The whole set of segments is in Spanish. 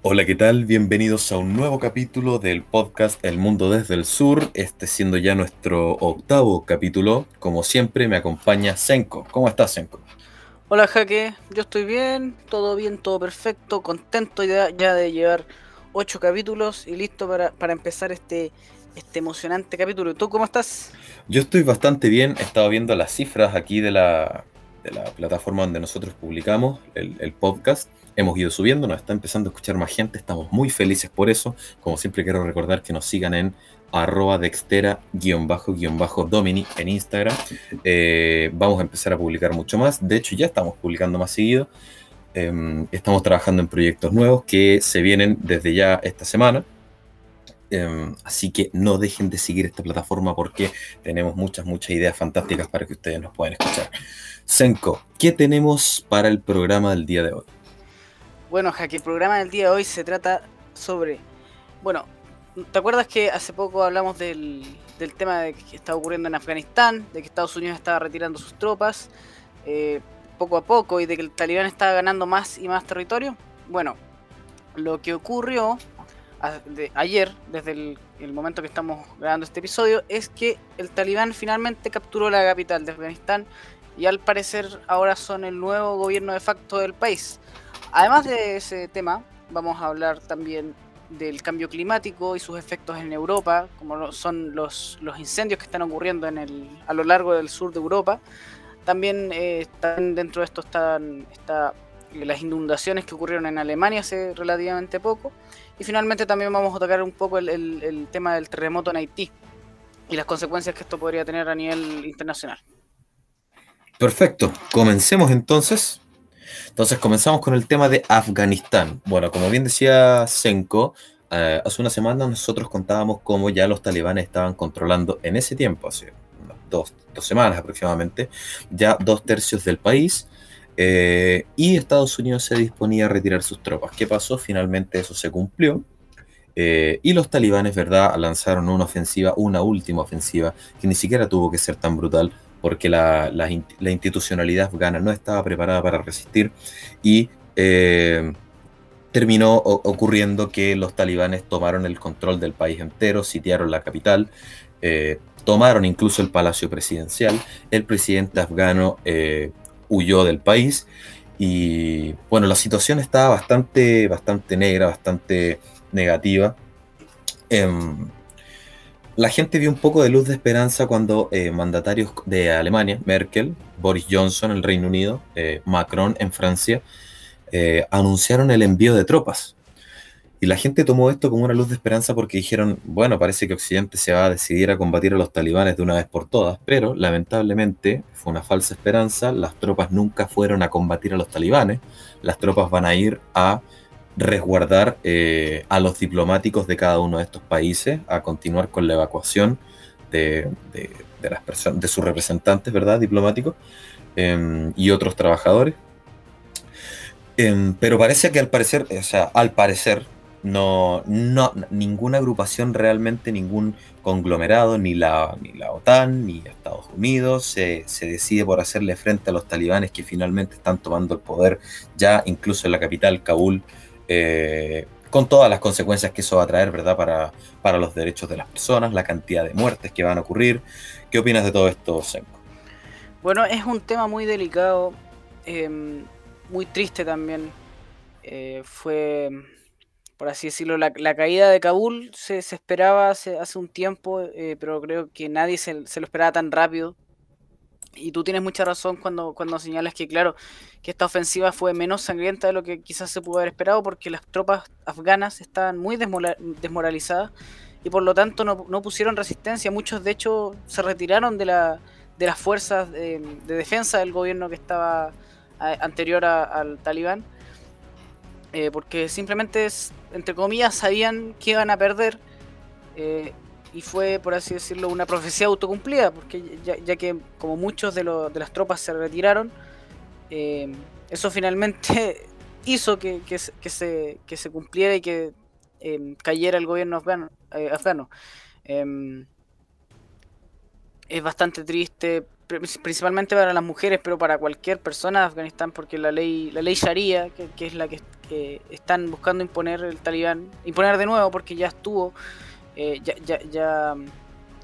Hola, ¿qué tal? Bienvenidos a un nuevo capítulo del podcast El Mundo desde el Sur, este siendo ya nuestro octavo capítulo. Como siempre me acompaña Senko. ¿Cómo estás, Senko? Hola, Jaque. Yo estoy bien, todo bien, todo perfecto, contento ya, ya de llevar ocho capítulos y listo para, para empezar este, este emocionante capítulo. ¿Tú cómo estás? Yo estoy bastante bien, he estado viendo las cifras aquí de la, de la plataforma donde nosotros publicamos el, el podcast hemos ido subiendo, nos está empezando a escuchar más gente, estamos muy felices por eso. Como siempre quiero recordar que nos sigan en arroba dextera-domini en Instagram. Eh, vamos a empezar a publicar mucho más. De hecho, ya estamos publicando más seguido. Em, estamos trabajando en proyectos nuevos que se vienen desde ya esta semana. Em, así que no dejen de seguir esta plataforma porque tenemos muchas, muchas ideas fantásticas para que ustedes nos puedan escuchar. Senko, ¿qué tenemos para el programa del día de hoy? Bueno, Jaque, el programa del día de hoy se trata sobre. Bueno, ¿te acuerdas que hace poco hablamos del, del tema de que está ocurriendo en Afganistán, de que Estados Unidos estaba retirando sus tropas eh, poco a poco y de que el talibán estaba ganando más y más territorio? Bueno, lo que ocurrió ayer, desde el, el, momento que estamos grabando este episodio, es que el talibán finalmente capturó la capital de Afganistán y al parecer ahora son el nuevo gobierno de facto del país. Además de ese tema, vamos a hablar también del cambio climático y sus efectos en Europa, como son los, los incendios que están ocurriendo en el, a lo largo del sur de Europa. También eh, están, dentro de esto están está, las inundaciones que ocurrieron en Alemania hace relativamente poco. Y finalmente también vamos a tocar un poco el, el tema del terremoto en Haití y las consecuencias que esto podría tener a nivel internacional. Perfecto, comencemos entonces. Entonces comenzamos con el tema de Afganistán. Bueno, como bien decía Senko, eh, hace una semana nosotros contábamos cómo ya los talibanes estaban controlando en ese tiempo, hace dos, dos semanas aproximadamente, ya dos tercios del país. Eh, y Estados Unidos se disponía a retirar sus tropas. ¿Qué pasó? Finalmente eso se cumplió. Eh, y los talibanes, ¿verdad?, lanzaron una ofensiva, una última ofensiva, que ni siquiera tuvo que ser tan brutal, porque la, la, institucionalidad afgana no estaba preparada para resistir y eh, terminó ocurriendo que los talibanes tomaron el control del país entero, sitiaron la capital, eh, tomaron incluso el palacio presidencial, el presidente afgano eh, huyó del país y bueno, la situación estaba bastante, bastante negra, bastante negativa. Eh, la gente vio un poco de luz de esperanza cuando eh, mandatarios de Alemania, Merkel, Boris Johnson en el Reino Unido, eh, Macron en Francia, eh, anunciaron el envío de tropas. Y la gente tomó esto como una luz de esperanza porque dijeron, bueno, parece que Occidente se va a decidir a combatir a los talibanes de una vez por todas, pero lamentablemente fue una falsa esperanza, las tropas nunca fueron a combatir a los talibanes, las tropas van a ir a resguardar eh, a los diplomáticos de cada uno de estos países, a continuar con la evacuación de, las personas, de sus representantes, ¿verdad? Diplomáticos eh, y otros trabajadores. Eh, pero parece que al parecer, o sea, al parecer, no, no, ninguna agrupación realmente, ningún conglomerado, ni la, ni la OTAN, ni Estados Unidos, se, decide por hacerle frente a los talibanes que finalmente están tomando el poder ya incluso en la capital, Kabul, eh, con todas las consecuencias que eso va a traer, ¿verdad? Para, para los derechos de las personas, la cantidad de muertes que van a ocurrir. ¿Qué opinas de todo esto, Senko? Bueno, es un tema muy delicado, eh, muy triste también. Eh, fue, por así decirlo, la, caída de Kabul se, esperaba hace, hace, un tiempo, eh, pero creo que nadie se lo esperaba tan rápido y tú tienes mucha razón cuando, cuando señalas que, claro, que esta ofensiva fue menos sangrienta de lo que quizás se pudo haber esperado porque las tropas afganas estaban muy desmoralizadas y por lo tanto no, no pusieron resistencia. Muchos, de hecho, se retiraron de, la, de las fuerzas de, de defensa del gobierno que estaba anterior al talibán. Eh, porque simplemente, entre comillas, sabían que iban a perder. Eh, y fue, por así decirlo, una profecía autocumplida, porque ya, que como muchos de, lo, de, las tropas se retiraron, eh, eso finalmente hizo que, que, se, que se cumpliera y que eh, cayera el gobierno afgano. Eh, afgano. es bastante triste, principalmente para las mujeres, pero para cualquier persona de Afganistán, porque la ley, la ley Sharia, que, es la que, están buscando imponer el talibán, imponer de nuevo, porque ya estuvo, eh, ya, ya, ya,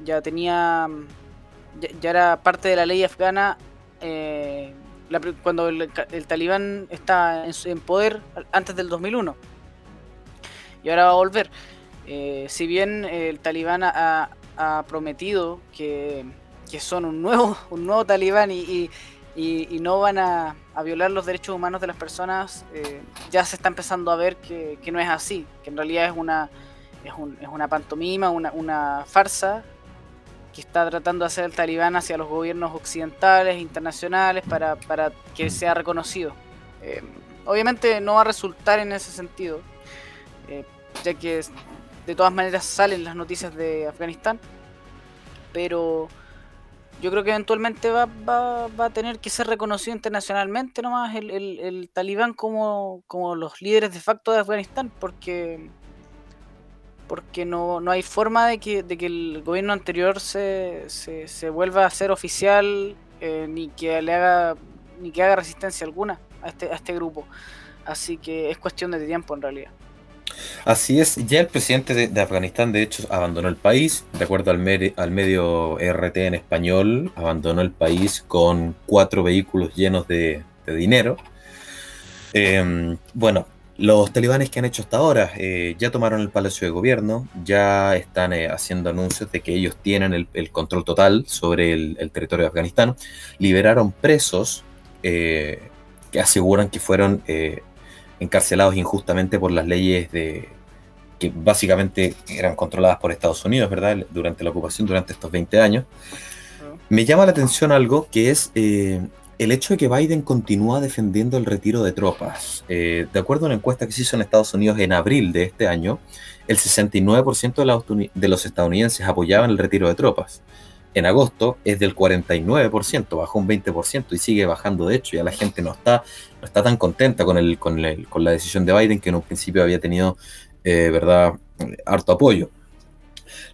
ya, tenía, ya, era parte de la ley afgana eh, cuando el, talibán está en, poder antes del 2001. Y ahora va a volver. Eh, si bien el talibán ha prometido que que son un nuevo, un nuevo talibán y, y, no van a, violar los derechos humanos de las personas, eh, ya se está empezando a ver que, no es así, que en realidad es una, es, un, es una pantomima, una, farsa que está tratando de hacer el talibán hacia los gobiernos occidentales, internacionales, para, que sea reconocido. Eh, obviamente no va a resultar en ese sentido, eh, ya que de todas maneras salen las noticias de Afganistán, pero yo creo que eventualmente va, a tener que ser reconocido internacionalmente nomás el, el, talibán como, los líderes de facto de Afganistán, porque porque no, no hay forma de que, de que el gobierno anterior se, se, vuelva a ser oficial eh, ni que le haga ni que haga resistencia alguna a este, a este grupo. Así que es cuestión de tiempo en realidad. Así es, ya el presidente de, Afganistán de hecho abandonó el país, de acuerdo al, al, medio RT en español, abandonó el país con cuatro vehículos llenos de, dinero. Em, bueno, los talibanes que han hecho hasta ahora eh, ya tomaron el Palacio de Gobierno, ya están eh, haciendo anuncios de que ellos tienen el, control total sobre el, territorio de Afganistán, liberaron presos eh, que aseguran que fueron encarcelados injustamente por las leyes de que básicamente eran controladas por Estados Unidos, ¿verdad? Durante la ocupación, durante estos 20 años. Me llama la atención algo que es el hecho de que Biden continúa defendiendo el retiro de tropas. Eh, de acuerdo a una encuesta que se hizo en Estados Unidos en abril de este año, el 69% de los estadounidenses apoyaban el retiro de tropas en agosto es del 49%, bajó un 20% y sigue bajando de hecho, ya la gente no está, no está tan contenta con, el, con, con la decisión de Biden que en un principio había tenido, eh, ¿verdad?, harto apoyo.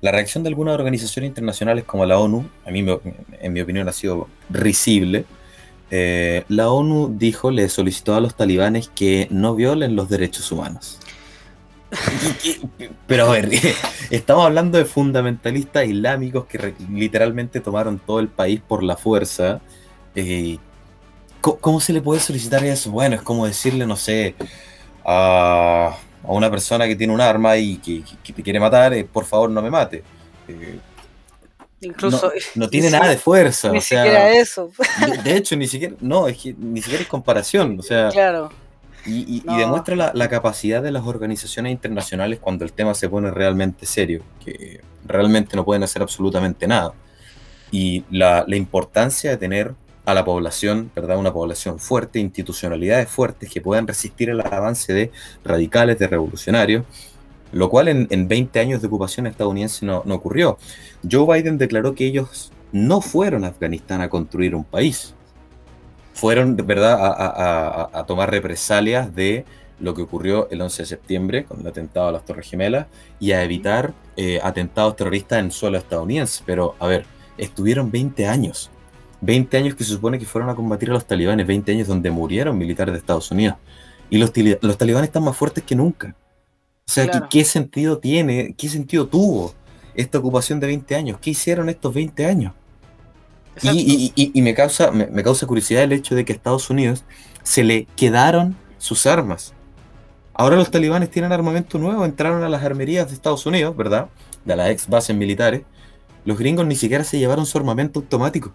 La reacción de algunas organizaciones internacionales como la ONU, a mí en mi opinión ha sido risible. Eh, la ONU dijo, le solicitó a los talibanes que no violen los derechos humanos. Pero a ver, estamos hablando de fundamentalistas islámicos que literalmente tomaron todo el país por la fuerza. Eh, ¿cómo, se le puede solicitar eso? Bueno, es como decirle, no sé, a, una persona que tiene un arma y que, te quiere matar, eh, por favor no me mate. Eh, Incluso no, tiene nada de fuerza. Ni siquiera eso. De, hecho, ni siquiera, no, es que ni siquiera es comparación. O sea, claro. Y, demuestra la, capacidad de las organizaciones internacionales cuando el tema se pone realmente serio, que realmente no pueden hacer absolutamente nada. Y la, importancia de tener a la población, ¿verdad? Una población fuerte, institucionalidades fuertes que puedan resistir el avance de radicales, de revolucionarios, lo cual en, en 20 años de ocupación estadounidense no, no ocurrió. Joe Biden declaró que ellos no fueron a Afganistán a construir un país, fueron, ¿verdad?, a, tomar represalias de lo que ocurrió el 11 de septiembre con el atentado a las Torres Gemelas y a evitar eh, atentados terroristas en suelo estadounidense. Pero, a ver, estuvieron 20 años. 20 años que se supone que fueron a combatir a los talibanes, 20 años donde murieron militares de Estados Unidos. Y los talibanes están más fuertes que nunca. O sea, ¿qué, ¿qué, sentido tiene, qué sentido tuvo esta ocupación de 20 años? ¿Qué hicieron estos 20 años? Y, me, causa, me, causa curiosidad el hecho de que a Estados Unidos se le quedaron sus armas. Ahora los talibanes tienen armamento nuevo, entraron a las armerías de Estados Unidos, ¿verdad? De las ex bases militares. Los gringos ni siquiera se llevaron su armamento automático.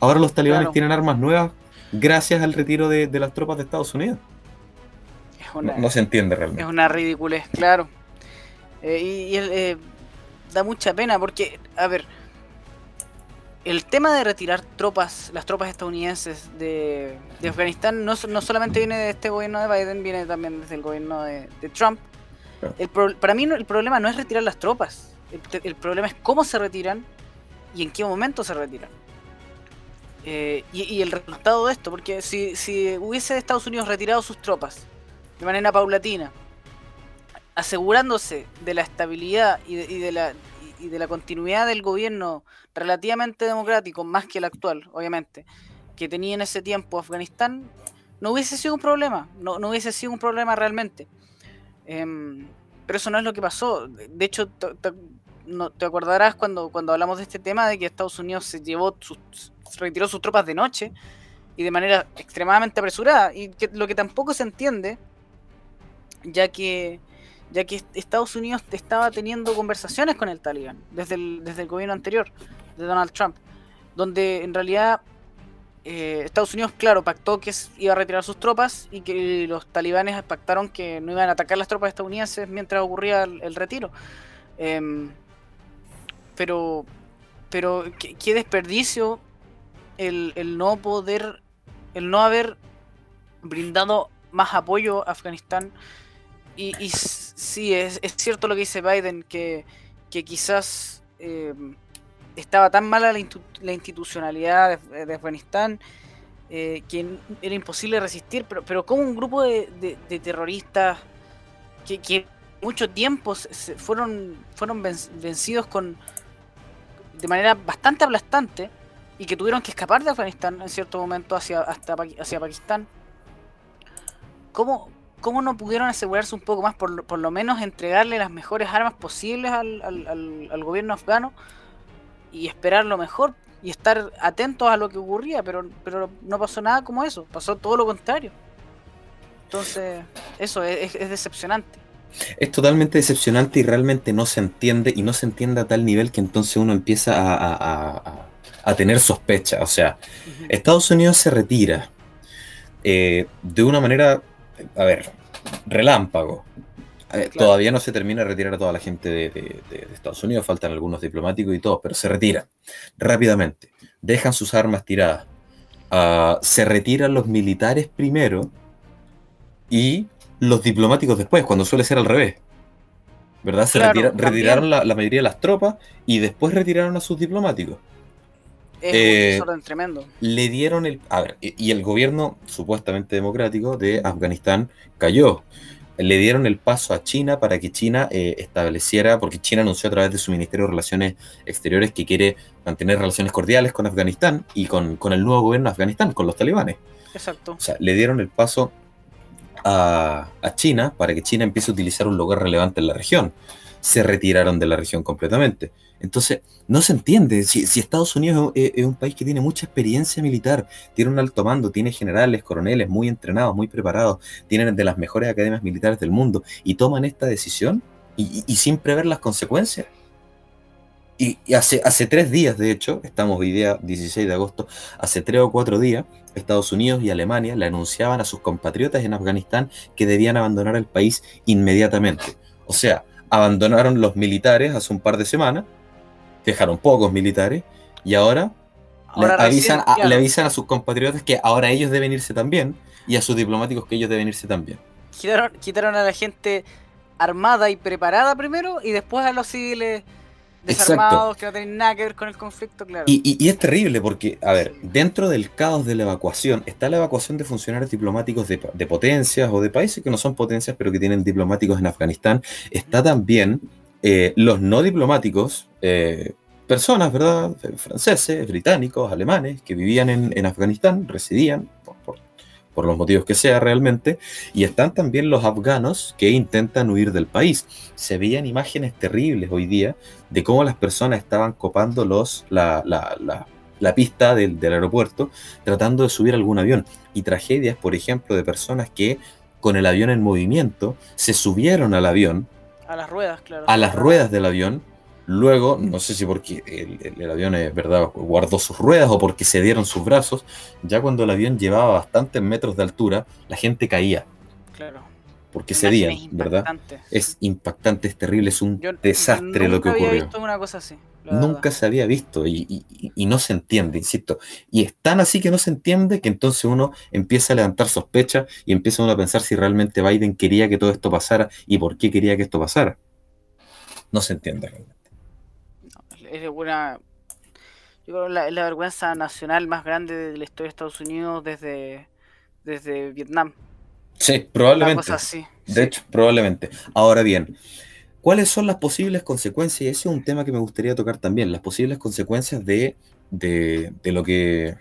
Ahora los talibanes tienen armas nuevas gracias al retiro de, las tropas de Estados Unidos. No, se entiende realmente. Es una ridiculez, claro. Eh, y, eh, da mucha pena porque, a ver, el tema de retirar tropas, las tropas estadounidenses de, Afganistán, no, solamente viene de este gobierno de Biden, viene también desde el gobierno de, Trump. para mí el problema no es retirar las tropas, el, problema es cómo se retiran y en qué momento se retiran. Eh, y, el resultado de esto, porque si, si hubiese Estados Unidos retirado sus tropas de manera paulatina, asegurándose de la estabilidad y de, la y de la continuidad del gobierno relativamente democrático, más que el actual, obviamente, que tenía en ese tiempo Afganistán, no hubiese sido un problema, no, no hubiese sido un problema realmente. Em, pero eso no es lo que pasó. De hecho, te, no, te acordarás cuando, cuando hablamos de este tema de que Estados Unidos se llevó retiró sus tropas de noche y de manera extremadamente apresurada. Y que, lo que tampoco se entiende, ya que ya que Estados Unidos estaba teniendo conversaciones con el talibán desde el, desde el gobierno anterior de Donald Trump, donde en realidad eh, Estados Unidos, claro, pactó que iba a retirar sus tropas y que los talibanes pactaron que no iban a atacar las tropas estadounidenses mientras ocurría el, retiro. Em, pero, pero qué, desperdicio el, no poder, el no haber brindado más apoyo a Afganistán. Y, y sí, es, cierto lo que dice Biden, que, que quizás em, estaba tan mala la, institucionalidad de, Afganistán eh, que era imposible resistir, pero, pero como un grupo de, terroristas que, mucho tiempo se, fueron, fueron vencidos con de manera bastante aplastante y que tuvieron que escapar de Afganistán en cierto momento hacia, hasta, hacia Pakistán, ¿cómo, ¿cómo no pudieron asegurarse un poco más, por, por lo menos entregarle las mejores armas posibles al, al, al gobierno afgano? y esperar lo mejor y estar atentos a lo que ocurría, pero, pero no pasó nada como eso, pasó todo lo contrario. Entonces, eso es, decepcionante. Es totalmente decepcionante y realmente no se entiende y no se entiende a tal nivel que entonces uno empieza a, a, tener sospecha. O sea, Estados Unidos se retira eh, de una manera, a ver, relámpago. Eh, todavía no se termina de retirar a toda la gente de, Estados Unidos, faltan algunos diplomáticos y todo, pero se retiran rápidamente, dejan sus armas tiradas, ah, se retiran los militares primero y los diplomáticos después, cuando suele ser al revés. ¿Verdad? Se retiraron la, mayoría de las tropas y después retiraron a sus diplomáticos. Es un eh, desorden tremendo. Le dieron el. A ver, y el gobierno supuestamente democrático de Afganistán cayó le dieron el paso a China para que China eh, estableciera, porque China anunció a través de su Ministerio de Relaciones Exteriores que quiere mantener relaciones cordiales con Afganistán y con, el nuevo gobierno de Afganistán, con los talibanes. Exacto. O sea, le dieron el paso a, a China para que China empiece a utilizar un lugar relevante en la región. Se retiraron de la región completamente. Entonces, no se entiende. Si, Estados Unidos es, un país que tiene mucha experiencia militar, tiene un alto mando, tiene generales, coroneles muy entrenados, muy preparados, tienen de las mejores academias militares del mundo y toman esta decisión y, sin prever las consecuencias. Y, hace, hace tres días, de hecho, estamos hoy día 16 de agosto, hace tres o cuatro días, Estados Unidos y Alemania le anunciaban a sus compatriotas en Afganistán que debían abandonar el país inmediatamente. O sea, abandonaron los militares hace un par de semanas dejaron pocos militares y ahora, le, avisan a, le avisan a sus compatriotas que ahora ellos deben irse también y a sus diplomáticos que ellos deben irse también. Quitaron, quitaron a la gente armada y preparada primero y después a los civiles desarmados que no tienen nada que ver con el conflicto, claro. Y, es terrible porque, a ver, dentro del caos de la evacuación está la evacuación de funcionarios diplomáticos de, de potencias o de países que no son potencias pero que tienen diplomáticos en Afganistán. Está también eh, los no diplomáticos, eh, personas, ¿verdad? Franceses, británicos, alemanes, que vivían en, Afganistán, residían, por, los motivos que sea realmente, y están también los afganos que intentan huir del país. Se veían imágenes terribles hoy día de cómo las personas estaban copando los, la, pista del, del aeropuerto tratando de subir algún avión. Y tragedias, por ejemplo, de personas que con el avión en movimiento se subieron al avión, a las ruedas, claro. A las ruedas del avión. Luego, no sé si porque el, avión es verdad, guardó sus ruedas o porque se dieron sus brazos, ya cuando el avión llevaba bastantes metros de altura, la gente caía. Claro. Porque cedían, ¿verdad? Es impactante, es terrible, es un desastre lo que ocurrió. Había visto una cosa así. Nunca se había visto y, no se entiende, insisto. Y es tan así que no se entiende que entonces uno empieza a levantar sospechas y empieza uno a pensar si realmente Biden quería que todo esto pasara y por qué quería que esto pasara. No se entiende realmente. Es una. Yo creo la, la vergüenza nacional más grande de la historia de Estados Unidos desde, desde Vietnam. Sí, probablemente. De hecho, probablemente. Ahora bien, ¿Cuáles son las posibles consecuencias? Y ese es un tema que me gustaría tocar también, las posibles consecuencias de, de, de lo que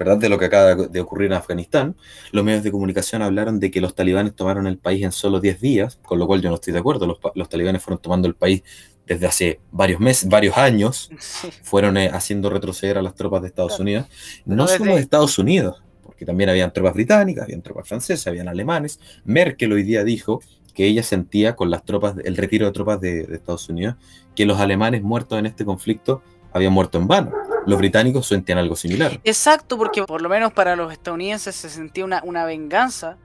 ¿verdad? de lo que acaba de ocurrir en Afganistán. Los medios de comunicación hablaron de que los talibanes tomaron el país en solo 10 días, con lo cual yo no estoy de acuerdo. Los, los talibanes fueron tomando el país desde hace varios meses, varios años, fueron eh, haciendo retroceder a las tropas de Estados Unidos. No solo de Estados Unidos, porque también habían tropas británicas, habían tropas francesas, habían alemanes. Merkel hoy día dijo que ella sentía con las tropas, el retiro de tropas de, de Estados Unidos, que los alemanes muertos en este conflicto habían muerto en vano los británicos sentían algo similar. Exacto, porque por lo menos para los estadounidenses se sentía una, venganza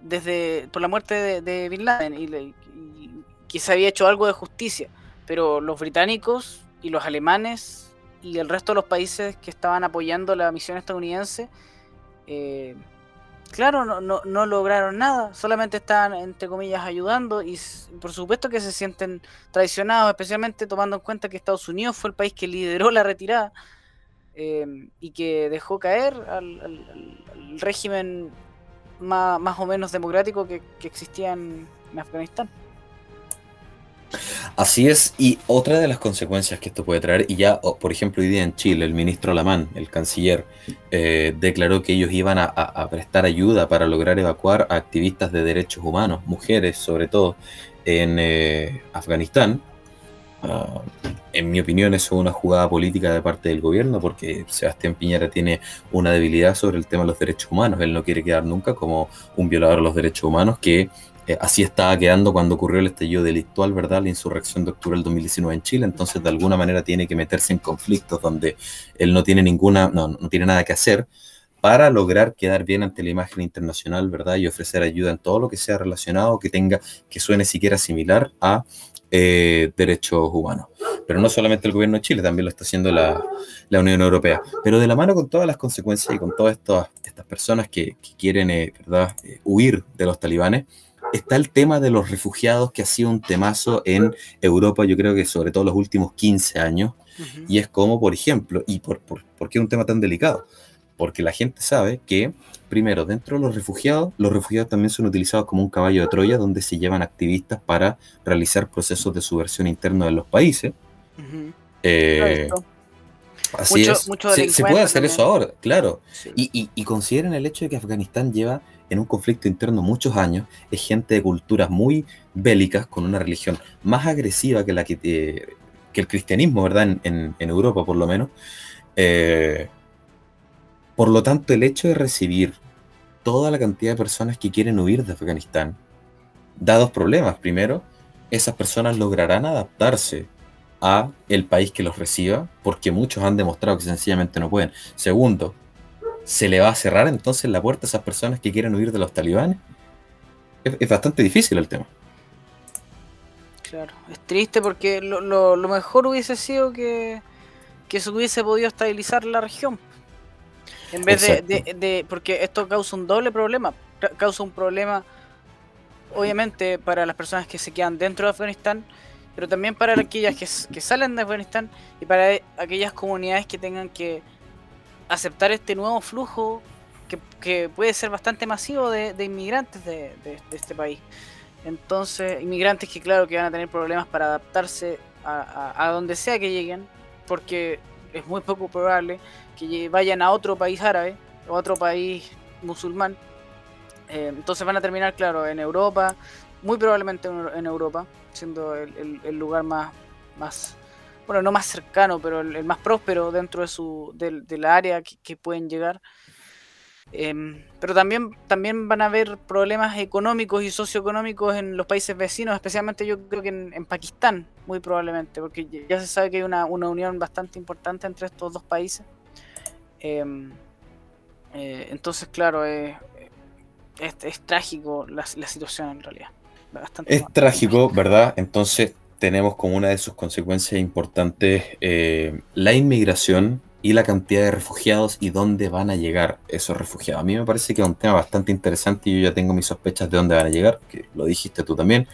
desde por la muerte de, Bin Laden y, que se había hecho algo de justicia. Pero los británicos y los alemanes y el resto de los países que estaban apoyando la misión estadounidense eh, claro, no, no, no, lograron nada, solamente estaban, entre comillas, ayudando y por supuesto que se sienten traicionados, especialmente tomando en cuenta que Estados Unidos fue el país que lideró la retirada em, y que dejó caer al, régimen más, o menos democrático que existía en Afganistán. Así es, y otra de las consecuencias que esto puede traer, y ya, por ejemplo, hoy día en Chile, el ministro Alamán, el canciller, eh, declaró que ellos iban a, prestar ayuda para lograr evacuar a activistas de derechos humanos, mujeres sobre todo, en eh, Afganistán. Ah, en mi opinión, eso es una jugada política de parte del gobierno, porque Sebastián Piñera tiene una debilidad sobre el tema de los derechos humanos. Él no quiere quedar nunca como un violador de los derechos humanos que eh, así estaba quedando cuando ocurrió el estallido delictual, ¿verdad? La insurrección de octubre del 2019 en Chile. Entonces, de alguna manera, tiene que meterse en conflictos donde él no tiene ninguna, no, no tiene nada que hacer para lograr quedar bien ante la imagen internacional, ¿verdad? Y ofrecer ayuda en todo lo que sea relacionado, que tenga, que suene siquiera similar a eh, derechos humanos. Pero no solamente el gobierno de Chile, también lo está haciendo la, Unión Europea. Pero de la mano con todas las consecuencias y con todas estas, estas personas que, quieren, eh, ¿verdad?, huir de los talibanes, está el tema de los refugiados, que ha sido un temazo en Europa, yo creo que sobre todo los últimos 15 años. Y es como, por ejemplo, ¿y por, por, qué es un tema tan delicado? Porque la gente sabe que, primero, dentro de los refugiados, los refugiados también son utilizados como un caballo de Troya, donde se llevan activistas para realizar procesos de subversión interna en los países. Eh, así es. se, puede hacer eso ahora, claro. Y, y consideren el hecho de que Afganistán lleva en un conflicto interno muchos años, es gente de culturas muy bélicas, con una religión más agresiva que la que, que el cristianismo, ¿verdad? En, Europa, por lo menos. Eh, por lo tanto, el hecho de recibir toda la cantidad de personas que quieren huir de Afganistán da dos problemas. Primero, esas personas lograrán adaptarse a el país que los reciba, porque muchos han demostrado que sencillamente no pueden. Segundo, ¿se le va a cerrar entonces la puerta a esas personas que quieren huir de los talibanes? Es, bastante difícil el tema. Claro, es triste porque lo, mejor hubiese sido que, se hubiese podido estabilizar la región. En vez de, Porque esto causa un doble problema. Causa un problema, obviamente, para las personas que se quedan dentro de Afganistán, pero también para aquellas que, que salen de Afganistán y para aquellas comunidades que tengan que aceptar este nuevo flujo que, puede ser bastante masivo de, inmigrantes de, este país. Entonces, inmigrantes que claro que van a tener problemas para adaptarse a, donde sea que lleguen, porque es muy poco probable que vayan a otro país árabe o a otro país musulmán. Eh, entonces van a terminar, claro, en Europa, muy probablemente en Europa, siendo el, lugar más, más bueno, no más cercano, pero el, más próspero dentro de, su, de, la área que, pueden llegar. Em, pero también, también van a haber problemas económicos y socioeconómicos en los países vecinos, especialmente yo creo que en, Pakistán, muy probablemente, porque ya se sabe que hay una, unión bastante importante entre estos dos países. Em, eh, entonces, claro, es, trágico la, situación en realidad. es trágico, ¿verdad? Entonces, tenemos como una de sus consecuencias importantes eh, la inmigración y la cantidad de refugiados y dónde van a llegar esos refugiados. A mí me parece que es un tema bastante interesante y yo ya tengo mis sospechas de dónde van a llegar, que lo dijiste tú también.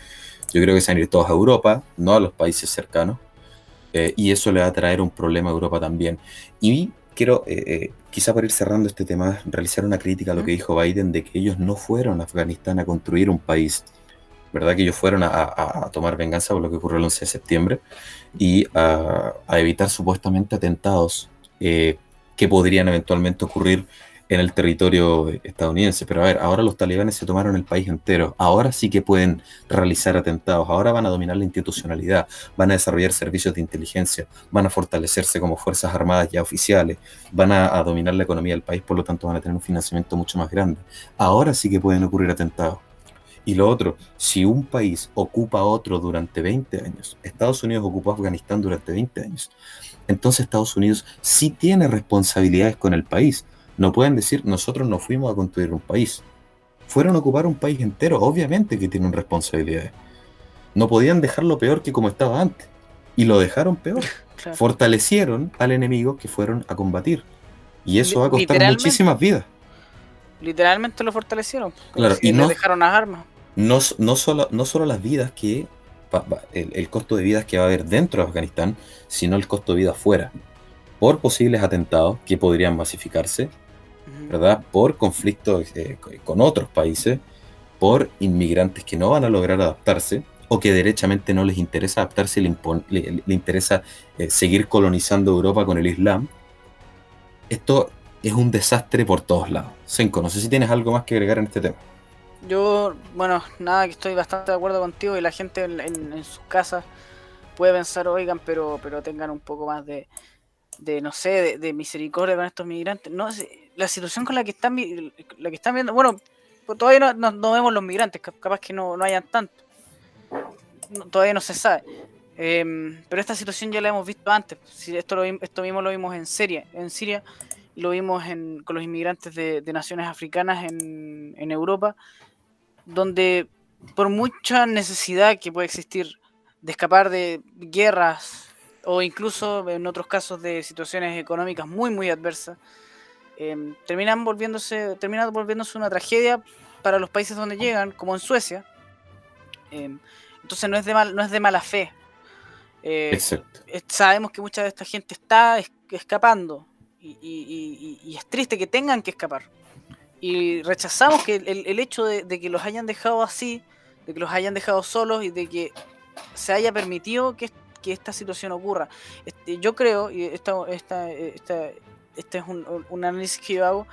Yo creo que se van a ir todos a Europa, no a los países cercanos, eh, y eso le va a traer un problema a Europa también. Y quiero, eh, quizá para ir cerrando este tema, realizar una crítica a lo que dijo Biden de que ellos no fueron a Afganistán a construir un país ¿verdad? Que ellos fueron a, tomar venganza por lo que ocurrió el 11 de septiembre y a, evitar supuestamente atentados eh, que podrían eventualmente ocurrir en el territorio estadounidense. Pero a ver, ahora los talibanes se tomaron el país entero. Ahora sí que pueden realizar atentados. Ahora van a dominar la institucionalidad. Van a desarrollar servicios de inteligencia. Van a fortalecerse como fuerzas armadas ya oficiales. Van a, dominar la economía del país. Por lo tanto, van a tener un financiamiento mucho más grande. Ahora sí que pueden ocurrir atentados. Y lo otro, si un país ocupa otro durante 20 años, Estados Unidos ocupó Afganistán durante 20 años, entonces Estados Unidos sí tiene responsabilidades con el país no pueden decir, nosotros no fuimos a construir un país. Fueron a ocupar un país entero, obviamente que tienen responsabilidades. No podían dejarlo peor que como estaba antes. Y lo dejaron peor. Fortalecieron al enemigo que fueron a combatir. Y eso va a costar muchísimas vidas. Literalmente lo fortalecieron. Claro, y, no dejaron las armas. No, no, solo, no solo las vidas que. El, el, costo de vidas que va a haber dentro de Afganistán, sino el costo de vida fuera. Por posibles atentados que podrían masificarse, ¿verdad? Por conflictos eh, con otros países, por inmigrantes que no van a lograr adaptarse o que derechamente no les interesa adaptarse, le, le, interesa eh, seguir colonizando Europa con el Islam. Esto es un desastre por todos lados. Senko, no sé si tienes algo más que agregar en este tema. Yo, bueno, nada, que estoy bastante de acuerdo contigo y la gente en, sus casas puede pensar, oigan, pero, pero tengan un poco más de, de no sé, de, misericordia con estos migrantes. No la situación con la que están la que están viendo, bueno, pues todavía no, vemos los migrantes, capaz que no, no hayan tanto. todavía no se sabe. Em, pero esta situación ya la hemos visto antes. Esto, esto mismo lo vimos en Siria, en Siria lo vimos con los inmigrantes de, naciones africanas en, en Europa, donde por mucha necesidad que puede existir de escapar de guerras, o incluso en otros casos de situaciones económicas muy muy adversas, em, terminan volviéndose, terminan volviéndose una tragedia para los países donde llegan, como en Suecia. Em, entonces no es de mal, no es de mala fe. Eh, sabemos que mucha de esta gente está escapando y, es triste que tengan que escapar. Y rechazamos que el, hecho de, que los hayan dejado así, de que los hayan dejado solos y de que se haya permitido que que esta situación ocurra. Este, yo creo, y esta, esta, este es un, análisis que yo hago,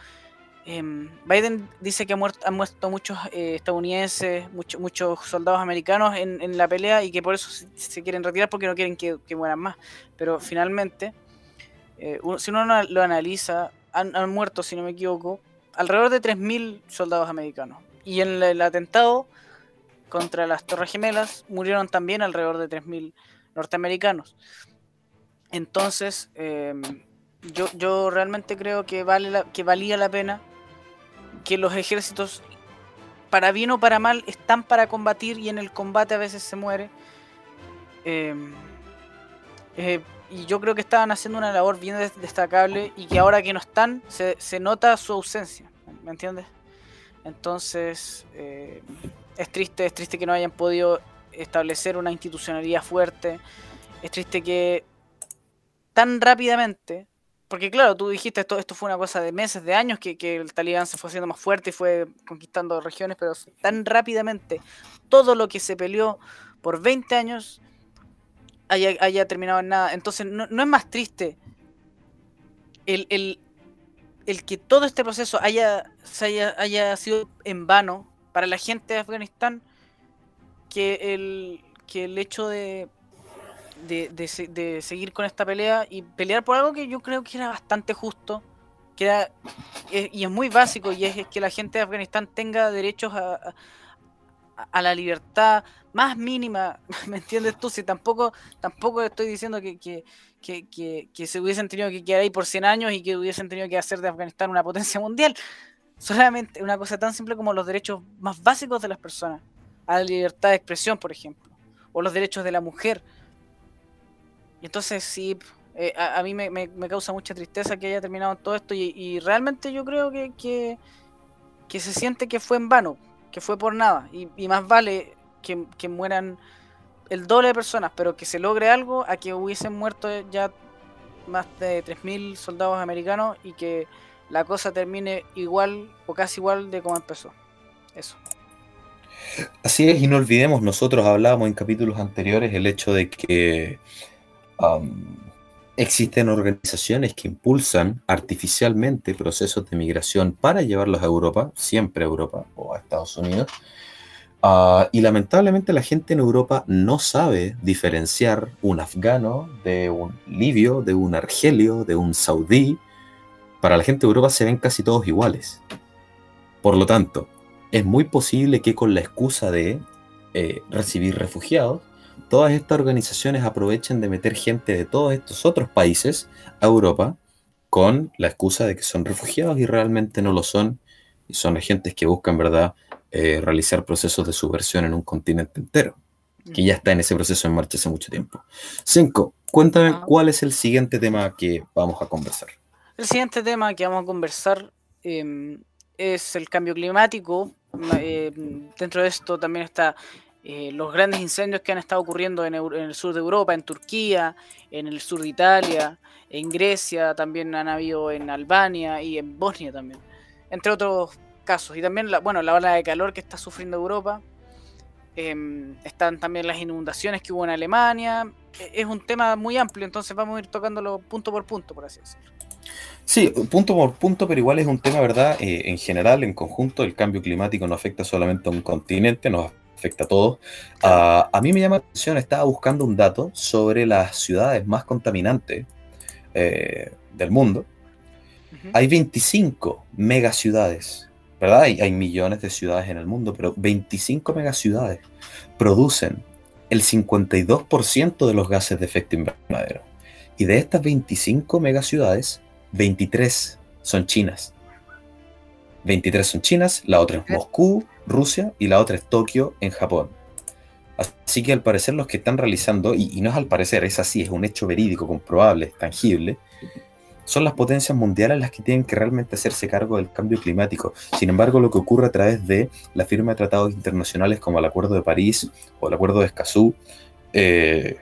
em, Biden dice que ha muerto, han muerto muchos eh, estadounidenses, muchos muchos soldados americanos en, la pelea y que por eso se, quieren retirar porque no quieren que, mueran más. Pero finalmente, eh, si uno lo analiza, han, muerto, si no me equivoco, alrededor de 3.000 soldados americanos. Y en el, atentado contra las Torres Gemelas murieron también alrededor de 3.000 norteamericanos. Entonces, em, yo, yo realmente creo que, vale que valía la pena que los ejércitos, para bien o para mal, están para combatir y en el combate a veces se muere. Em, eh, y yo creo que estaban haciendo una labor bien destacable y que ahora que no están, se, se nota su ausencia. ¿Me entiendes? Entonces, eh, es triste, es triste que no hayan podido establecer una institucionalidad fuerte. Es triste que tan rápidamente, porque claro, tú dijiste esto, esto fue una cosa de meses, de años, que, el talibán se fue haciendo más fuerte y fue conquistando regiones, pero tan rápidamente todo lo que se peleó por 20 años haya, terminado en nada. Entonces, no, es más triste el, el, que todo este proceso haya, haya, haya sido en vano para la gente de Afganistán que el, que el hecho de, de, seguir con esta pelea y pelear por algo que yo creo que era bastante justo, que era, y es muy básico, y es, que la gente de Afganistán tenga derechos a, a, la libertad más mínima, ¿me entiendes tú? Si tampoco, tampoco estoy diciendo que, que, que, que, se hubiesen tenido que quedar ahí por 100 años y que hubiesen tenido que hacer de Afganistán una potencia mundial. Solamente una cosa tan simple como los derechos más básicos de las personas a la libertad de expresión, por ejemplo, o los derechos de la mujer. Y entonces sí, eh, a, mí me, causa mucha tristeza que haya terminado todo esto y, realmente yo creo que, que, se siente que fue en vano, que fue por nada. Y, más vale que, que, mueran el doble de personas, pero que se logre algo a que hubiesen muerto ya más de 3.000 soldados americanos y que la cosa termine igual o casi igual de como empezó. Eso. Así es, y no olvidemos, nosotros hablábamos en capítulos anteriores el hecho de que existen organizaciones que impulsan artificialmente procesos de migración para llevarlos a Europa, siempre a Europa o a Estados Unidos. Ah, y lamentablemente la gente en Europa no sabe diferenciar un afgano de un libio, de un argelio, de un saudí. Para la gente de Europa se ven casi todos iguales. Por lo tanto, es muy posible que con la excusa de eh, recibir refugiados, todas estas organizaciones aprovechen de meter gente de todos estos otros países a Europa con la excusa de que son refugiados y realmente no lo son, y son agentes que buscan, ¿verdad?, eh, realizar procesos de subversión en un continente entero, que ya está en ese proceso en marcha hace mucho tiempo. Cinco, cuéntame ah. cuál es el siguiente tema que vamos a conversar. El siguiente tema que vamos a conversar em, es el cambio climático. Em, dentro de esto también está eh, los grandes incendios que han estado ocurriendo en, el sur de Europa, en Turquía, en el sur de Italia, en Grecia, también han habido en Albania y en Bosnia también, entre otros casos. Y también, la, bueno, la ola de calor que está sufriendo Europa. Em, están también las inundaciones que hubo en Alemania. E, es un tema muy amplio, entonces vamos a ir tocándolo punto por punto, por así decirlo. Sí, punto por punto, pero igual es un tema, ¿verdad? Eh, en general, en conjunto, el cambio climático no afecta solamente a un continente, nos afecta a todos. Ah, a mí me llama la atención, estaba buscando un dato sobre las ciudades más contaminantes eh, del mundo. Hay 25 megaciudades, ¿verdad? Hay, hay millones de ciudades en el mundo, pero 25 megaciudades producen el 52% de los gases de efecto invernadero. Y de estas 25 megaciudades, 23 son chinas. 23 son chinas, la otra es Moscú, Rusia, y la otra es Tokio, en Japón. Así que al parecer los que están realizando, y, no es al parecer, es así, es un hecho verídico, comprobable, tangible, son las potencias mundiales las que tienen que realmente hacerse cargo del cambio climático. Sin embargo, lo que ocurre a través de la firma de tratados internacionales como el Acuerdo de París o el Acuerdo de Escazú, eh,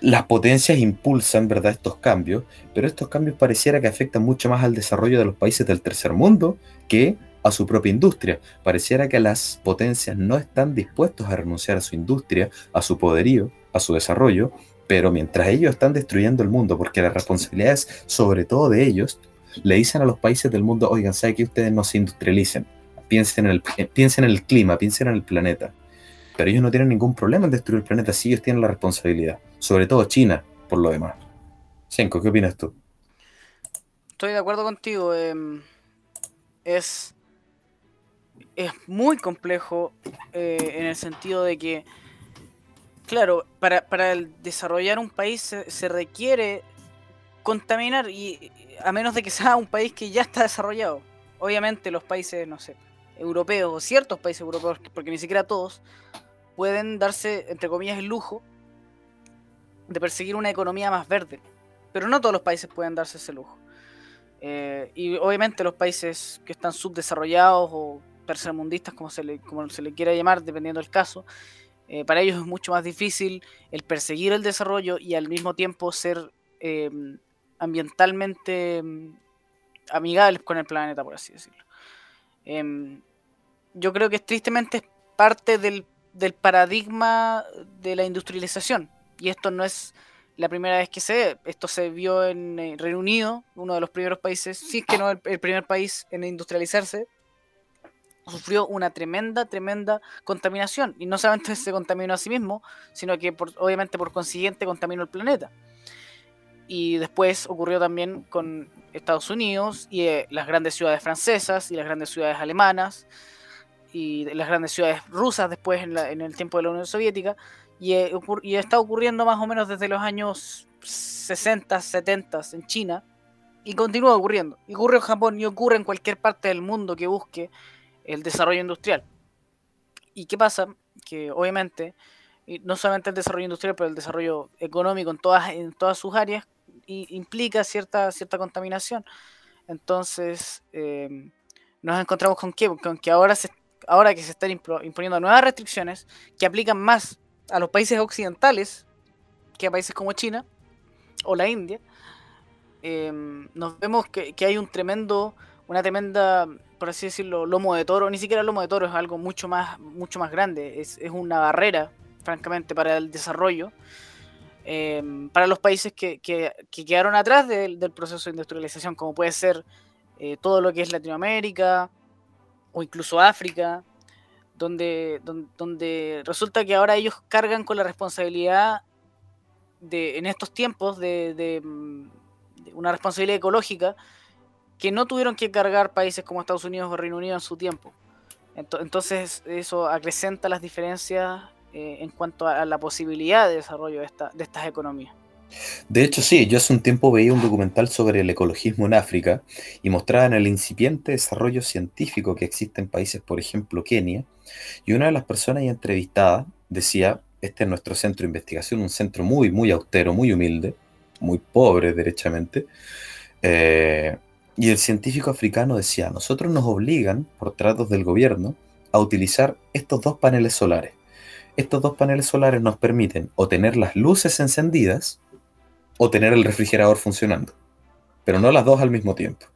las potencias impulsan ¿verdad? estos cambios, pero estos cambios pareciera que afectan mucho más al desarrollo de los países del tercer mundo que a su propia industria. Pareciera que las potencias no están dispuestos a renunciar a su industria, a su poderío, a su desarrollo, pero mientras ellos están destruyendo el mundo, porque la responsabilidad es sobre todo de ellos, le dicen a los países del mundo, oigan, ¿sabe que ustedes no se industrialicen? Piensen en, el, piensen en el clima, piensen en el planeta. Pero ellos no tienen ningún problema en destruir el planeta si ellos tienen la responsabilidad. Sobre todo China, por lo demás. Senko, ¿qué opinas tú? Estoy de acuerdo contigo. Em, es, es muy complejo eh, en el sentido de que, claro, para, desarrollar un país se, se, requiere contaminar y a menos de que sea un país que ya está desarrollado. Obviamente los países, no sé, europeos o ciertos países europeos, porque ni siquiera todos, pueden darse, entre comillas, el lujo de perseguir una economía más verde. Pero no todos los países pueden darse ese lujo. Eh, y obviamente los países que están subdesarrollados o tercermundistas, como se le, como se le quiera llamar, dependiendo del caso, eh, para ellos es mucho más difícil el perseguir el desarrollo y al mismo tiempo ser em, ambientalmente em, amigables con el planeta, por así decirlo. Em, yo creo que tristemente es parte del, paradigma de la industrialización. Y esto no es la primera vez que se ve. Esto se vio en eh, Reino Unido, uno de los primeros países, sí es que no el, primer país en industrializarse, sufrió una tremenda, tremenda contaminación. Y no solamente se contaminó a sí mismo, sino que obviamente por consiguiente contaminó el planeta. Y después ocurrió también con Estados Unidos y eh, las grandes ciudades francesas y las grandes ciudades alemanas y las grandes ciudades rusas después en, el tiempo de la Unión Soviética. Y, eh, y, está ocurriendo más o menos desde los años 60, 70 en China. Y continúa ocurriendo. Y ocurre en Japón y ocurre en cualquier parte del mundo que busque el desarrollo industrial. ¿Y qué pasa? Que obviamente, no solamente el desarrollo industrial, pero el desarrollo económico en todas, en todas sus áreas, implica cierta, cierta contaminación. Entonces, eh, nos encontramos con qué? Con que ahora, se, ahora que se están imponiendo nuevas restricciones que aplican más a los países occidentales que a países como China o la India, em, nos vemos que, hay un tremendo, una tremenda, por así decirlo, lomo de toro, ni siquiera lomo de toro, es algo mucho más, mucho más grande, es, una barrera, francamente, para el desarrollo, em, para los países que, quedaron atrás del, proceso de industrialización, como puede ser eh, todo lo que es Latinoamérica o incluso África, donde, donde, resulta que ahora ellos cargan con la responsabilidad de, en estos tiempos de, de mm, una responsabilidad ecológica que no tuvieron que cargar países como Estados Unidos o Reino Unido en su tiempo. Entonces eso acrecenta las diferencias eh, en cuanto a la posibilidad de desarrollo de, estas economías. De hecho, sí, yo hace un tiempo veía un documental sobre el ecologismo en África y mostraban el incipiente desarrollo científico que existe en países, por ejemplo, Kenia, y una de las personas entrevistadas decía, este es nuestro centro de investigación, un centro muy, muy austero, muy humilde, muy pobre derechamente, eh, y el científico africano decía, nosotros nos obligan, por tratos del gobierno, a utilizar estos dos paneles solares. Estos dos paneles solares nos permiten o tener las luces encendidas o tener el refrigerador funcionando, pero no las dos al mismo tiempo.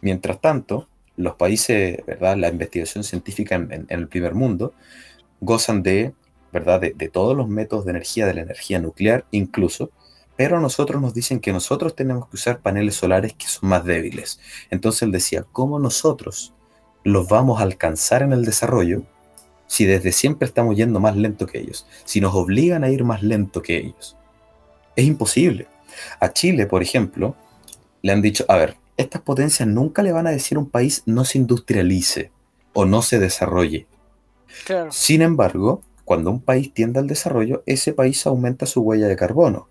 Mientras tanto, los países, ¿verdad? La investigación científica en, el primer mundo gozan de, ¿verdad? de, todos los métodos de energía, de la energía nuclear incluso, pero a nosotros nos dicen que nosotros tenemos que usar paneles solares que son más débiles. Entonces él decía, ¿cómo nosotros los vamos a alcanzar en el desarrollo si desde siempre estamos yendo más lento que ellos? Si nos obligan a ir más lento que ellos. Es imposible. A Chile, por ejemplo, le han dicho, a ver, estas potencias nunca le van a decir a un país no se industrialice o no se desarrolle. Sin embargo, cuando un país tiende al desarrollo, ese país aumenta su huella de carbono.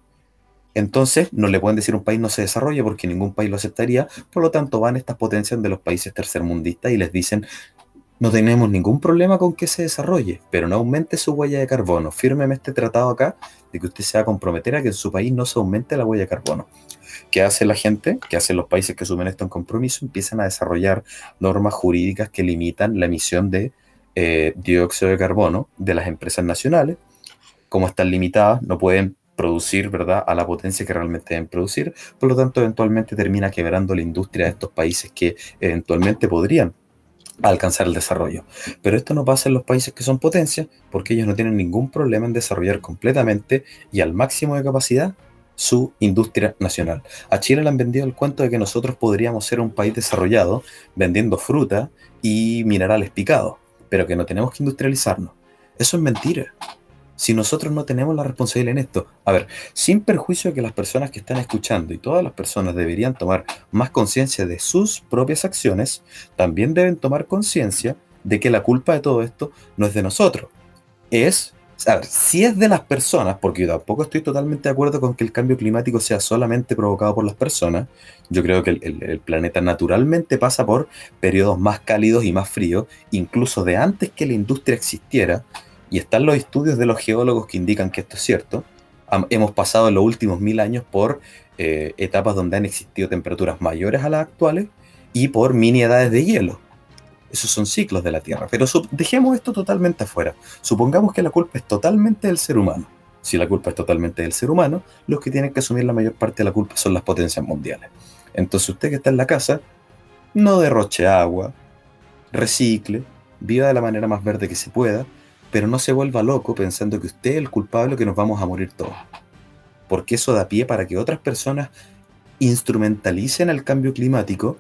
Entonces, no le pueden decir un país no se desarrolle porque ningún país lo aceptaría. Por lo tanto, van estas potencias de los países tercermundistas y les dicen, no tenemos ningún problema con que se desarrolle, pero no aumente su huella de carbono. Fírmeme este tratado acá de que usted se va a comprometer a que en su país no se aumente la huella de carbono. ¿Qué hace la gente? ¿Qué hacen los países que asumen esto en compromiso? Empiezan a desarrollar normas jurídicas que limitan la emisión de eh, dióxido de carbono de las empresas nacionales. Como están limitadas, no pueden producir, ¿verdad?, a la potencia que realmente deben producir. Por lo tanto, eventualmente termina quebrando la industria de estos países que eventualmente podrían alcanzar el desarrollo. Pero esto no pasa en los países que son potencias porque ellos no tienen ningún problema en desarrollar completamente y al máximo de capacidad su industria nacional. A Chile le han vendido el cuento de que nosotros podríamos ser un país desarrollado vendiendo fruta y minerales picados, pero que no tenemos que industrializarnos. Eso es mentira si nosotros no tenemos la responsabilidad en esto? A ver, sin perjuicio de que las personas que están escuchando y todas las personas deberían tomar más conciencia de sus propias acciones, también deben tomar conciencia de que la culpa de todo esto no es de nosotros. Es, a ver, si es de las personas, porque yo tampoco estoy totalmente de acuerdo con que el cambio climático sea solamente provocado por las personas, yo creo que el, planeta naturalmente pasa por periodos más cálidos y más fríos, incluso de antes que la industria existiera, y están los estudios de los geólogos que indican que esto es cierto. hemos pasado en los últimos mil años por eh, etapas donde han existido temperaturas mayores a las actuales y por mini edades de hielo. Esos son ciclos de la Tierra. Pero dejemos esto totalmente afuera. Supongamos que la culpa es totalmente del ser humano. Si la culpa es totalmente del ser humano, los que tienen que asumir la mayor parte de la culpa son las potencias mundiales. Entonces usted que está en la casa, no derroche agua, recicle, viva de la manera más verde que se pueda, pero no se vuelva loco pensando que usted es el culpable que nos vamos a morir todos. Porque eso da pie para que otras personas instrumentalicen el cambio climático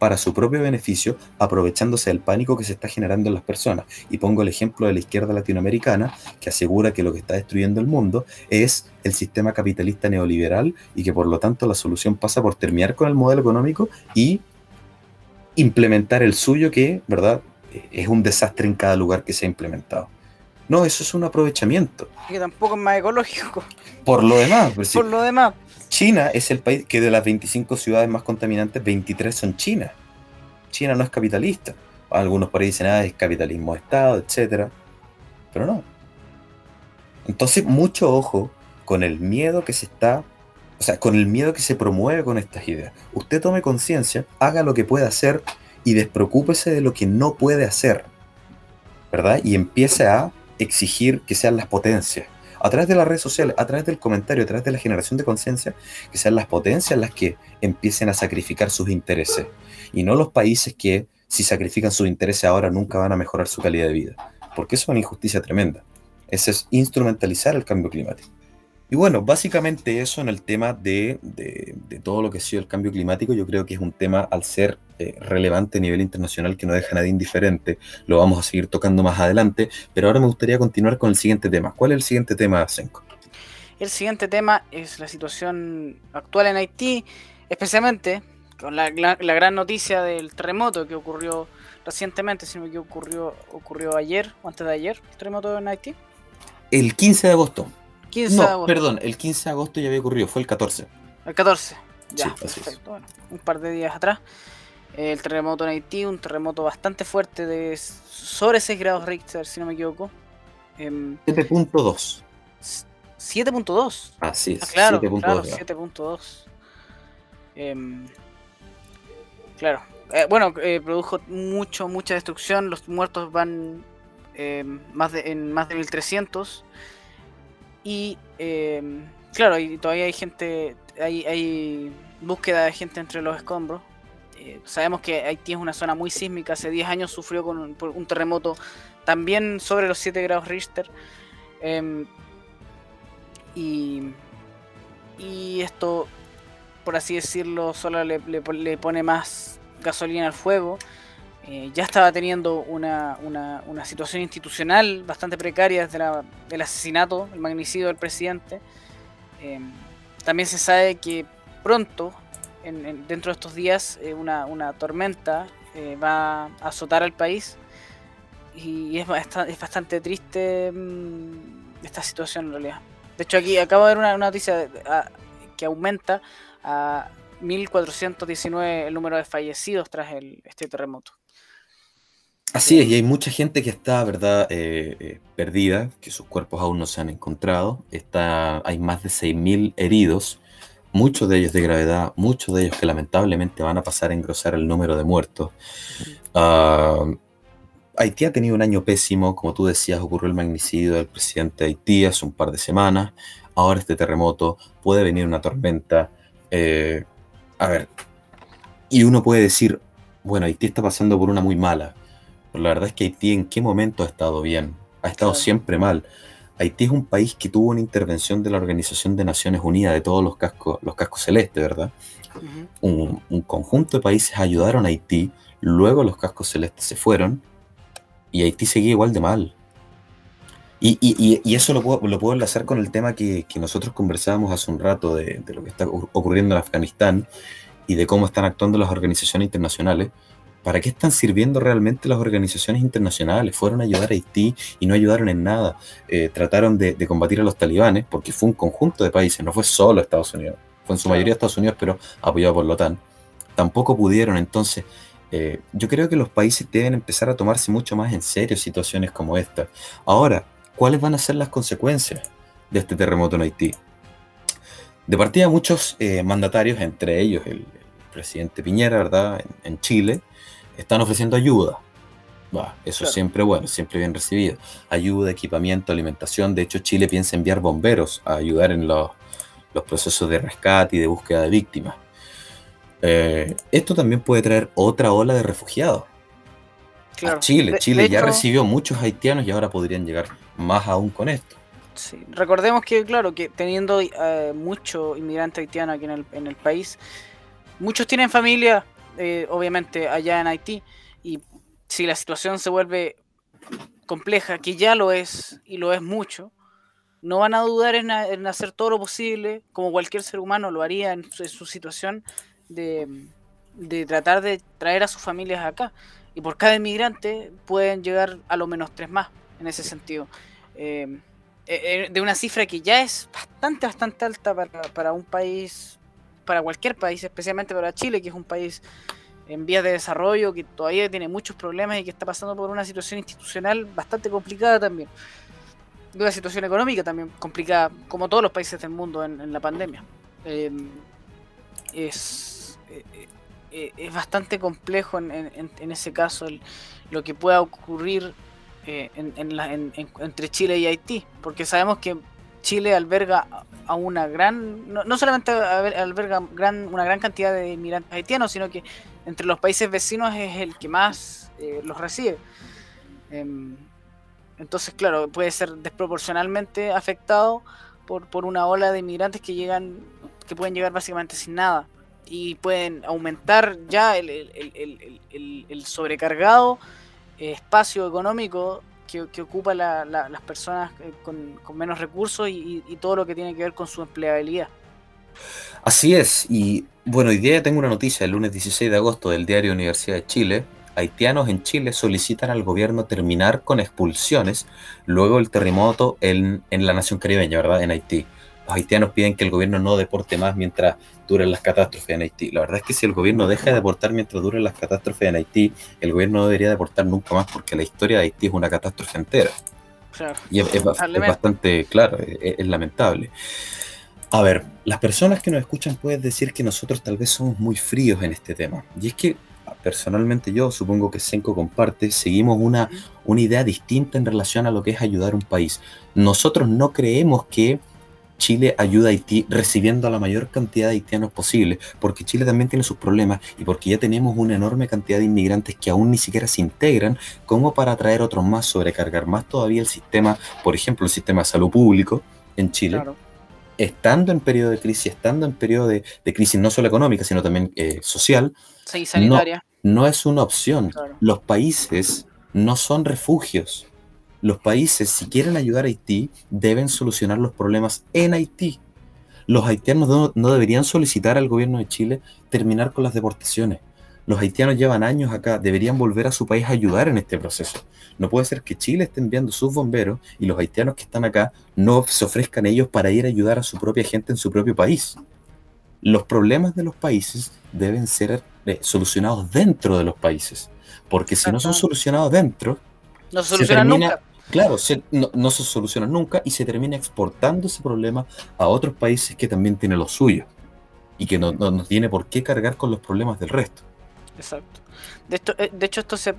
para su propio beneficio, aprovechándose del pánico que se está generando en las personas. Y pongo el ejemplo de la izquierda latinoamericana, que asegura que lo que está destruyendo el mundo es el sistema capitalista neoliberal y que por lo tanto la solución pasa por terminar con el modelo económico y implementar el suyo que, ¿verdad?, es un desastre en cada lugar que se ha implementado. No, eso es un aprovechamiento. Que tampoco es más ecológico. Por lo demás. Pues Por lo demás. China es el país que de las 25 ciudades más contaminantes, 23 son China. China no es capitalista. Algunos por ahí dicen, ah, es capitalismo de Estado, etc. Pero no. Entonces, mucho ojo con el miedo que se está, o sea, con el miedo que se promueve con estas ideas. Usted tome conciencia, haga lo que pueda hacer y despreocúpese de lo que no puede hacer. ¿Verdad? Y empiece a exigir que sean las potencias, a través de las redes sociales, a través del comentario, a través de la generación de conciencia, que sean las potencias las que empiecen a sacrificar sus intereses. y no los países que si sacrifican sus intereses ahora nunca van a mejorar su calidad de vida, porque eso es una injusticia tremenda. Ese es instrumentalizar el cambio climático. Y bueno, básicamente eso en el tema de, todo lo que ha sido el cambio climático, yo creo que es un tema al ser eh, relevante a nivel internacional que no deja a nadie indiferente. Lo vamos a seguir tocando más adelante, pero ahora me gustaría continuar con el siguiente tema. ¿Cuál es el siguiente tema, Senko? El siguiente tema es la situación actual en Haití, especialmente con la, gran noticia del terremoto que ocurrió recientemente, sino que ocurrió, ocurrió ayer o antes de ayer, el terremoto en Haití. El 15 de agosto. 15 de agosto. Perdón, el 15 de agosto ya había ocurrido, fue el 14. El 14, ya, perfecto. Bueno, un par de días atrás. El terremoto en Haití, un terremoto bastante fuerte de sobre 6 grados Richter, si no me equivoco. 7.2. Em, 7.2. Así es. Ah, claro, 7.2. Em, claro. Eh, bueno, eh, produjo mucho, mucha destrucción. Los muertos van em, más de, en más de 1300. Y em, claro, todavía hay gente, hay, hay búsqueda de gente entre los escombros. Eh, sabemos que Haití es una zona muy sísmica. Hace 10 años sufrió con un, un terremoto también sobre los 7 grados Richter. Y, y esto, por así decirlo, solo le, pone más gasolina al fuego. Eh, ya estaba teniendo una, una, situación institucional bastante precaria desde el asesinato, el magnicidio del presidente. Eh, también se sabe que pronto, dentro de estos días, eh, una, tormenta va a azotar al país. Y es, es bastante triste mm, esta situación en realidad. De hecho, aquí acabo de ver una, noticia que aumenta a 1.419 el número de fallecidos tras el, este terremoto. Así es, y hay mucha gente que está, ¿verdad?, eh, eh, perdida, que sus cuerpos aún no se han encontrado. Está, hay más de 6.000 heridos, muchos de ellos de gravedad, muchos de ellos que lamentablemente van a pasar a engrosar el número de muertos. Haití ha tenido un año pésimo, como tú decías, ocurrió el magnicidio del presidente de Haití hace un par de semanas, ahora este terremoto, puede venir una tormenta. Eh, a ver, y uno puede decir, bueno, Haití está pasando por una muy mala, pero la verdad es que Haití en qué momento ha estado bien, ha estado siempre mal. Haití es un país que tuvo una intervención de la Organización de Naciones Unidas de todos los cascos, los cascos celestes, ¿verdad? un, un conjunto de países ayudaron a Haití, luego los cascos celestes se fueron, y Haití seguía igual de mal. Y, eso lo puedo, lo puedo, enlazar con el tema que, nosotros conversábamos hace un rato de, lo que está ocurriendo en Afganistán y de cómo están actuando las organizaciones internacionales. ¿Para qué están sirviendo realmente las organizaciones internacionales? Fueron a ayudar a Haití y no ayudaron en nada. Eh, trataron de, combatir a los talibanes porque fue un conjunto de países, no fue solo Estados Unidos. Fue en su mayoría Estados Unidos, pero apoyado por la OTAN. Tampoco pudieron entonces eh, yo creo que los países deben empezar a tomarse mucho más en serio situaciones como esta. Ahora, ¿cuáles van a ser las consecuencias de este terremoto en Haití? De partida, muchos eh, mandatarios, entre ellos el, presidente Piñera, ¿verdad?, en, Chile, están ofreciendo ayuda. eso es siempre bueno, siempre bien recibido. Ayuda, equipamiento, alimentación. De hecho, Chile piensa enviar bomberos a ayudar en los procesos de rescate y de búsqueda de víctimas. Eh, esto también puede traer otra ola de refugiados. A Chile. Chile ya recibió muchos haitianos y ahora podrían llegar más aún con esto. Sí. Recordemos que, claro, que teniendo eh, mucho inmigrante haitiano aquí en el, país, muchos tienen familia, eh, obviamente, allá en Haití, y si la situación se vuelve compleja, que ya lo es, y lo es mucho, no van a dudar en, hacer todo lo posible, como cualquier ser humano lo haría en su situación, de, tratar de traer a sus familias acá. Y por cada inmigrante pueden llegar a lo menos tres más, en ese sentido. Eh, eh, eh, de una cifra que ya es bastante, bastante alta para, para, un país, para cualquier país, especialmente para Chile, que es un país en vías de desarrollo, que todavía tiene muchos problemas y que está pasando por una situación institucional bastante complicada también. Una situación económica también complicada, como todos los países del mundo en, la pandemia. es eh, eh, es bastante complejo en, ese caso lo que pueda ocurrir eh, entre Chile y Haití, porque sabemos que Chile alberga a una gran, no, solamente alberga gran, una gran cantidad de inmigrantes haitianos, sino que entre los países vecinos es el que más eh, los recibe. Em, entonces, claro, puede ser desproporcionalmente afectado por, por una ola de inmigrantes que llegan, que pueden llegar básicamente sin nada y pueden aumentar ya el, el, sobrecargado espacio económico que, ocupa las personas eh, con, menos recursos y, y, todo lo que tiene que ver con su empleabilidad. Así es, y bueno, hoy día tengo una noticia, el lunes 16 de agosto del diario Universidad de Chile. Haitianos en Chile solicitan al gobierno terminar con expulsiones luego del terremoto en, en la nación caribeña, ¿verdad? En Haití. Los haitianos piden que el gobierno no deporte más mientras duren las catástrofes en Haití. La verdad es que si el gobierno deja de deportar mientras duren las catástrofes en Haití, el gobierno no debería deportar nunca más porque la historia de Haití es una catástrofe entera. y es, bastante claro, es lamentable. A ver, las personas que nos escuchan pueden decir que nosotros tal vez somos muy fríos en este tema. Y es que personalmente yo, supongo que Senko comparte, seguimos una, una idea distinta en relación a lo que es ayudar a un país. Nosotros no creemos que Chile ayuda a Haití recibiendo a la mayor cantidad de haitianos posible, porque Chile también tiene sus problemas y porque ya tenemos una enorme cantidad de inmigrantes que aún ni siquiera se integran, como para traer otros más, sobrecargar más todavía el sistema, por ejemplo, el sistema de salud público en Chile estando en periodo de crisis, estando en periodo de, crisis no solo económica, sino también eh, social, No, es una opción. Los países no son refugios. Los países, si quieren ayudar a Haití, deben solucionar los problemas en Haití. Los haitianos no deberían solicitar al gobierno de Chile terminar con las deportaciones los haitianos llevan años acá, deberían volver a su país a ayudar en este proceso. No puede ser que Chile esté enviando sus bomberos y los haitianos que están acá no se ofrezcan ellos para ir a ayudar a su propia gente en su propio país. Los problemas de los países deben ser eh, solucionados dentro de los países, porque si no son solucionados dentro, no se solucionan nunca. Claro, no, se solucionan nunca y se termina exportando ese problema a otros países que también tienen los suyos y que no, no tiene por qué cargar con los problemas del resto. Exacto. De, eh, hecho, esto es,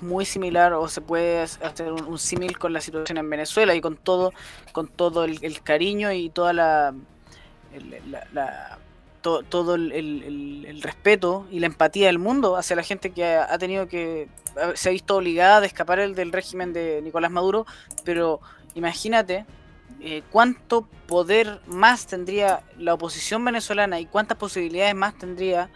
muy similar o se puede hacer un, símil con la situación en Venezuela y con todo, con todo el, cariño y toda la, todo el, respeto y la empatía del mundo hacia la gente que ha, tenido que se ha visto obligada a escapar el del régimen de Nicolás Maduro, pero imagínate eh, cuánto poder más tendría la oposición venezolana y cuántas posibilidades más tendría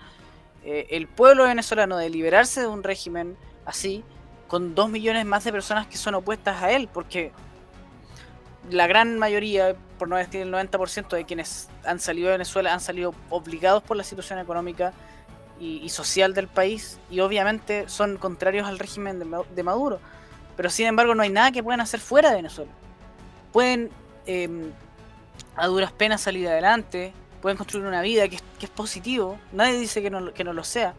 eh, el pueblo venezolano de liberarse de un régimen así, con dos millones más de personas que son opuestas a él, porque la gran mayoría, por no decir el 90% de quienes han salido de Venezuela han salido obligados por la situación económica y, social del país, y obviamente son contrarios al régimen de, Maduro. Pero sin embargo no hay nada que puedan hacer fuera de Venezuela. Pueden em, a duras penas salir adelante, pueden construir una vida que es, positivo, nadie dice que no, que no lo sea,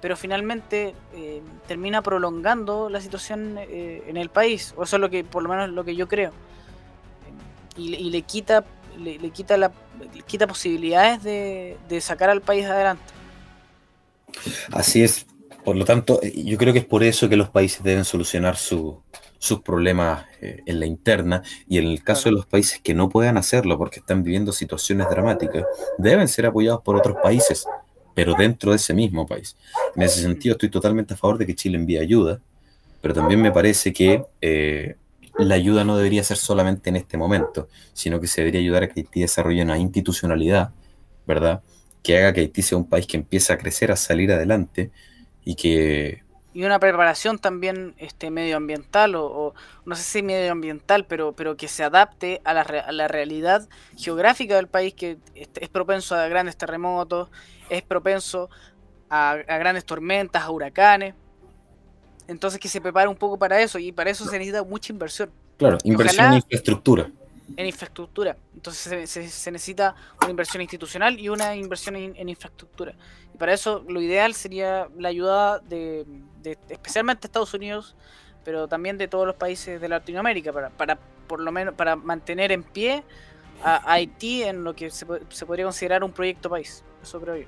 pero finalmente eh, termina prolongando la situación eh, en el país, o eso es lo que, por lo menos lo que yo creo, y, le quita le, quita la quita posibilidades de, de sacar al país adelante. Así es, por lo tanto, yo creo que es por eso que los países deben solucionar su, sus problemas eh, en la interna y en el caso de los países que no puedan hacerlo porque están viviendo situaciones dramáticas, deben ser apoyados por otros países, pero dentro de ese mismo país. En ese sentido estoy totalmente a favor de que Chile envíe ayuda, pero también me parece que eh, la ayuda no debería ser solamente en este momento, sino que se debería ayudar a que Haití desarrolle una institucionalidad, ¿verdad? Que haga que Haití sea un país que empiece a crecer, a salir adelante y que y una preparación también este medioambiental o, no sé si medioambiental pero pero que se adapte a la, a la realidad geográfica del país que es, propenso a grandes terremotos es propenso a, grandes tormentas a huracanes entonces que se prepare un poco para eso y para eso se necesita mucha inversión claro inversión en infraestructura en infraestructura entonces se, necesita una inversión institucional y una inversión en infraestructura y para eso lo ideal sería la ayuda de especialmente Estados Unidos, pero también de todos los países de Latinoamérica, para, para por lo menos para mantener en pie a Haití en lo que se, podría considerar un proyecto país. Eso creo yo.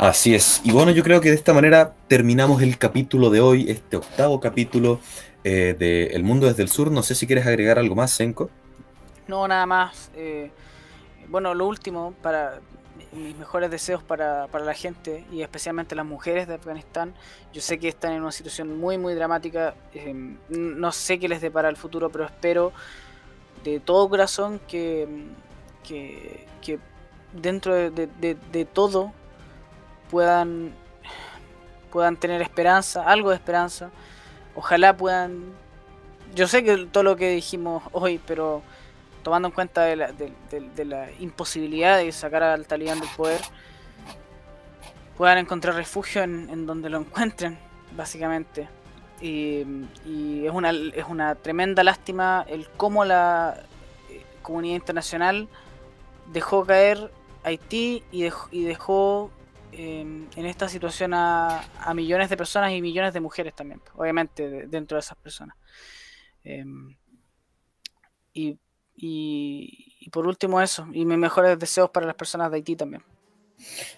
Así es. Y bueno, yo creo que de esta manera terminamos el capítulo de hoy, este octavo capítulo eh, de El Mundo desde el Sur. No sé si quieres agregar algo más, Senko. No, nada más. Eh, bueno, lo último, para mis mejores deseos para, la gente y especialmente las mujeres de Afganistán. Yo sé que están en una situación muy, muy dramática. Em, no sé qué les depara el futuro, pero espero de todo corazón que, que, dentro de, todo puedan, puedan tener esperanza, algo de esperanza. Ojalá puedan... Yo sé que todo lo que dijimos hoy, pero tomando en cuenta de la, de, la, imposibilidad de sacar al talibán del poder, puedan encontrar refugio en, donde lo encuentren, básicamente. Y, es, una, es una tremenda lástima el cómo la eh, comunidad internacional dejó caer Haití y dejó, y dejó em, en esta situación a, a, millones de personas y millones de mujeres también, obviamente dentro de esas personas. Em, y y, por último eso, y mis mejores deseos para las personas de Haití también.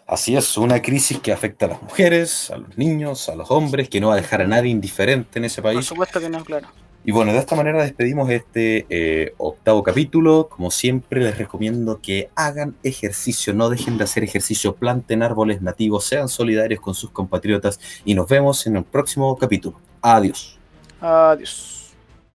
Así es, una crisis que afecta a las mujeres, a los niños, a los hombres, que no va a dejar a nadie indiferente en ese país. Por supuesto que no, claro. Y bueno, de esta manera despedimos este eh, octavo capítulo. Como siempre, les recomiendo que hagan ejercicio, no dejen de hacer ejercicio, planten árboles nativos, sean solidarios con sus compatriotas y nos vemos en el próximo capítulo. Adiós. Adiós.